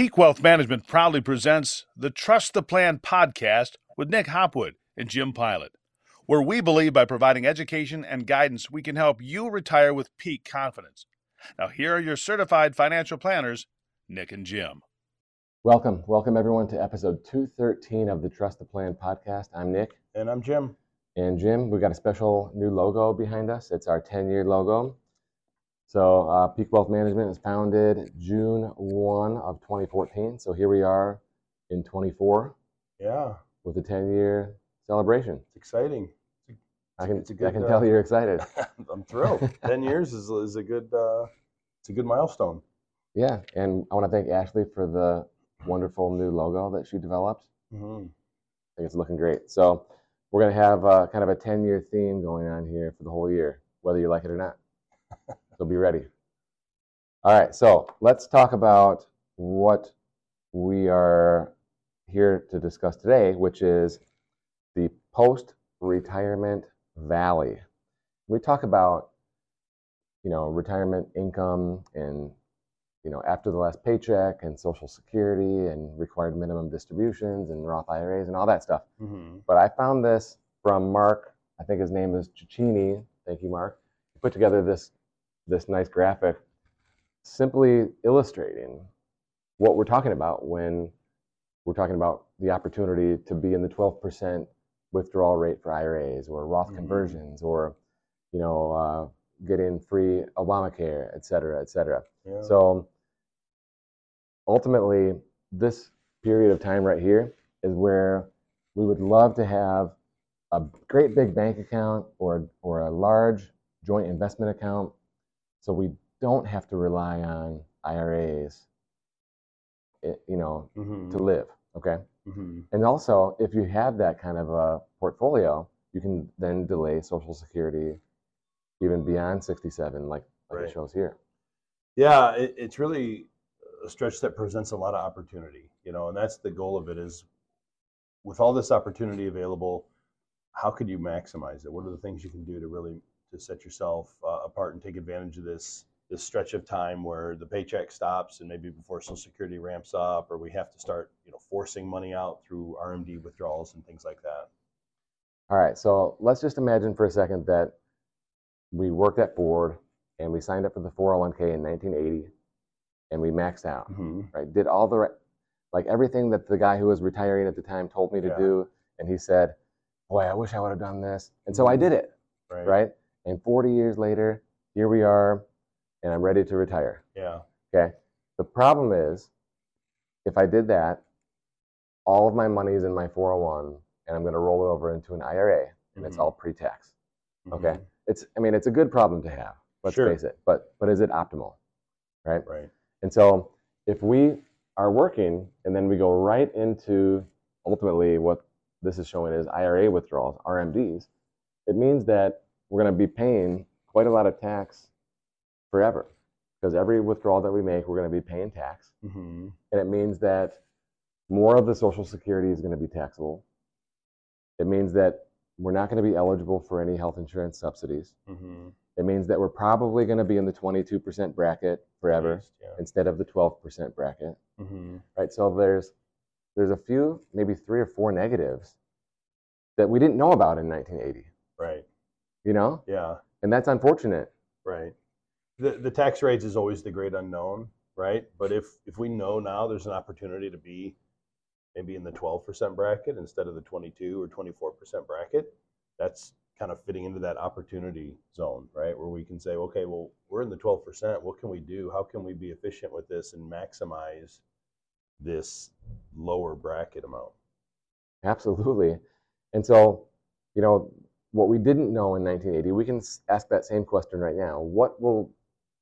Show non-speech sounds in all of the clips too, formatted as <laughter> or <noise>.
Peak Wealth Management proudly presents the Trust the Plan podcast with Nick Hopwood and Jim Pilat, where we believe by providing education and guidance, we can help you retire with peak confidence. Now, here are your certified financial planners, Nick and Jim. Welcome, welcome everyone to episode 213 of the Trust the Plan podcast. I'm Nick. And I'm Jim. And Jim, we've got a special new logo behind us. It's our 10 year logo. So, uh, Peak Wealth Management was founded June 1 of 2014. So, here we are in 24 Yeah, with a 10 year celebration. it's exciting. I can, it's a I good, can uh, tell you're excited. <laughs> I'm thrilled. Ten years is, is a good uh, it's a good milestone. Yeah, and I want to thank Ashley for the wonderful new logo that she developed. hmm I think it's looking great. So we're going to have uh, kind of a 10 year theme going on here for the whole year, whether you like it or not. <laughs> so be ready. All right, so let's talk about what we are here to discuss today, which is the post retirement valley. We talk about, you know, retirement income and you know, after the last paycheck and Social Security and required minimum distributions and Roth IRAs and all that stuff. hmm But I found this from Mark. I think his name is Cicchini. Thank you, Mark. He put together this this nice graphic, simply illustrating what we're talking about when we're talking about the opportunity to be in the 12% withdrawal rate for IRAs or Roth Mhm. conversions or, you know, uh, getting free Obamacare, et cetera, et cetera. Yeah. So ultimately, this period of time right here is where we would love to have a great big bank account or, or a large joint investment account so we don't have to rely on IRAs, eh, you know, hmm to live, okay? hmm And also, if you have that kind of a portfolio, you can then delay Social Security even beyond 67, like, like Right. it shows here. Yeah, it, it's really a stretch that presents a lot of opportunity, you know, and that's the goal of it is with all this opportunity available, how could you maximize it? What are the things you can do to really to set yourself uh, apart and take advantage of this this stretch of time where the paycheck stops and maybe before Social Security ramps up, or we have to start, you know, forcing money out through RMD withdrawals and things like that. All right, so let's just imagine for a second that we worked at Ford and we signed up for the 401k in 1980 and we maxed out, Mm-hmm. right? Did all the right, like everything that the guy who was retiring at the time told me to Yeah. do. And he said, Boy, I wish I would have done this. And so I did it, Right. right? And 40 years later, here we are, and I'm ready to retire. Yeah. Okay. The problem is, if I did that, all of my money is in my 401 and I'm going to roll it over into an IRA and it's Mhm. all pre tax. Okay. It's, I mean, it's a good problem to have. Let's Sure. face it. But, but is it optimal? Right. Right. And so if we are working and then we go right into ultimately what this is showing is IRA withdrawals, RMDs, it means that we're going to be paying quite a lot of tax forever because every withdrawal that we make, we're going to be paying tax. Mm-hmm. And it means that more of the Social Security is going to be taxable. It means that we're not going to be eligible for any health insurance subsidies. Mm-hmm. It means that we're probably going to be in the 22% bracket forever Yeah. instead of the 12% bracket, Mm-hmm. right? So there's there's a few, maybe three or four negatives that we didn't know about in 1980, Right. You know? Yeah. And that's unfortunate. Right. The the tax rates is always the great unknown, right? But if if we know now there's an opportunity to be maybe in the 12% bracket instead of the 22 or 24% bracket, that's kind of fitting into that opportunity zone, right? Where we can say, okay, well, we're in the 12%. What can we do? How can we be efficient with this and maximize this lower bracket amount? Absolutely. And so, you know, what we didn't know in 1980, we can ask that same question right now. What will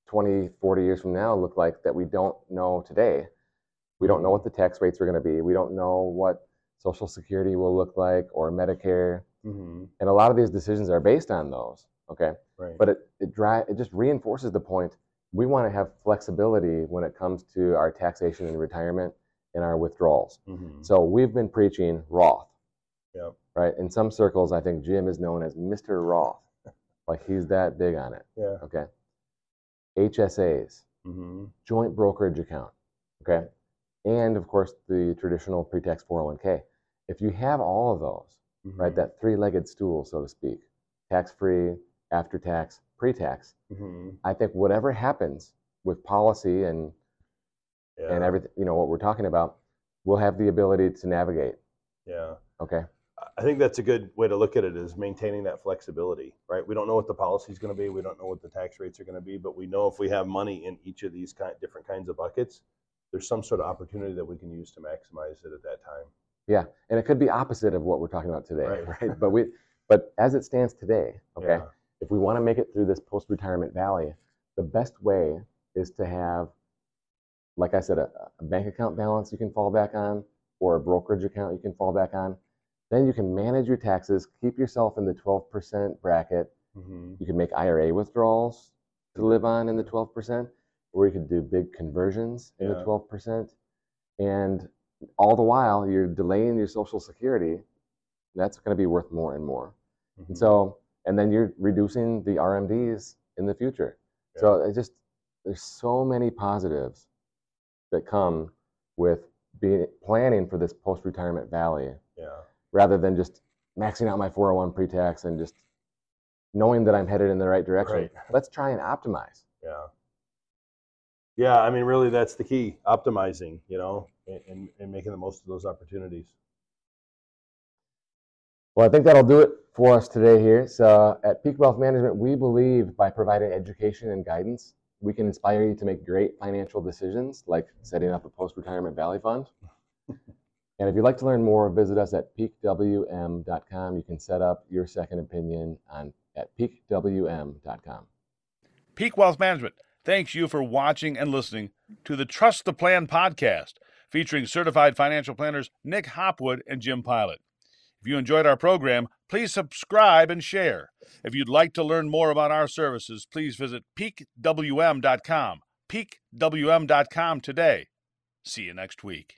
20, 40 years from now look like that we don't know today? We don't know what the tax rates are going to be. We don't know what Social Security will look like or Medicare. Mm-hmm. And a lot of these decisions are based on those. Okay. Right. But it, it, dri- it just reinforces the point we want to have flexibility when it comes to our taxation and retirement and our withdrawals. mm-hmm. So we've been preaching Roth. Yep. Right. In some circles, I think Jim is known as Mr. Roth. like he's that big on it. yeah. Okay. HSAs, Mm-hmm. joint brokerage account. Okay. and of course the traditional pre-tax 401k. If you have all of those, right, Mhm. that three-legged stool, so to speak, tax-free, after-tax, pre-tax, Mhm. I think whatever happens with policy and Yeah. and everything, you know, what we're talking about, we'll have the ability to navigate. Yeah. Okay. I think that's a good way to look at it is maintaining that flexibility, right? We don't know what the policy is going to be. We don't know what the tax rates are going to be, but we know if we have money in each of these kind, different kinds of buckets, there's some sort of opportunity that we can use to maximize it at that time. Yeah, and it could be opposite of what we're talking about today, Right. right? But we, but as it stands today, okay, Yeah. if we want to make it through this post-retirement valley, the best way is to have, like I said, a, a bank account balance you can fall back on, or a brokerage account you can fall back on. Then you can manage your taxes, keep yourself in the 12% bracket. hmm You can make IRA withdrawals to live on in the 12%, or you could do big conversions in the 12%. And all the while, you're delaying your Social Security. That's going to be worth more and more. Mm-hmm. And so, and then you're reducing the RMDs in the future. So it just, there's so many positives that come with being planning for this post-retirement valley yeah. Rather than just maxing out my 401 pre-tax and just knowing that I'm headed in the right direction. Right. <laughs> Let's try and optimize. Yeah. Yeah, I mean, really, that's the key: optimizing, you know, and, and, and making the most of those opportunities. Well, I think that'll do it for us today here. So at Peak Wealth Management, we believe by providing education and guidance, we can inspire you to make great financial decisions like setting up a post-retirement valley fund. <laughs> and if you'd like to learn more, visit us at peakwm.com. You can set up your second opinion on at peakwm.com. Peak Wealth Management thanks you for watching and listening to the Trust the Plan podcast featuring certified financial planners Nick Hopwood and Jim Pilat. If you enjoyed our program, please subscribe and share. If you'd like to learn more about our services, please visit peakwm.com. peakwm.com today. See you next week.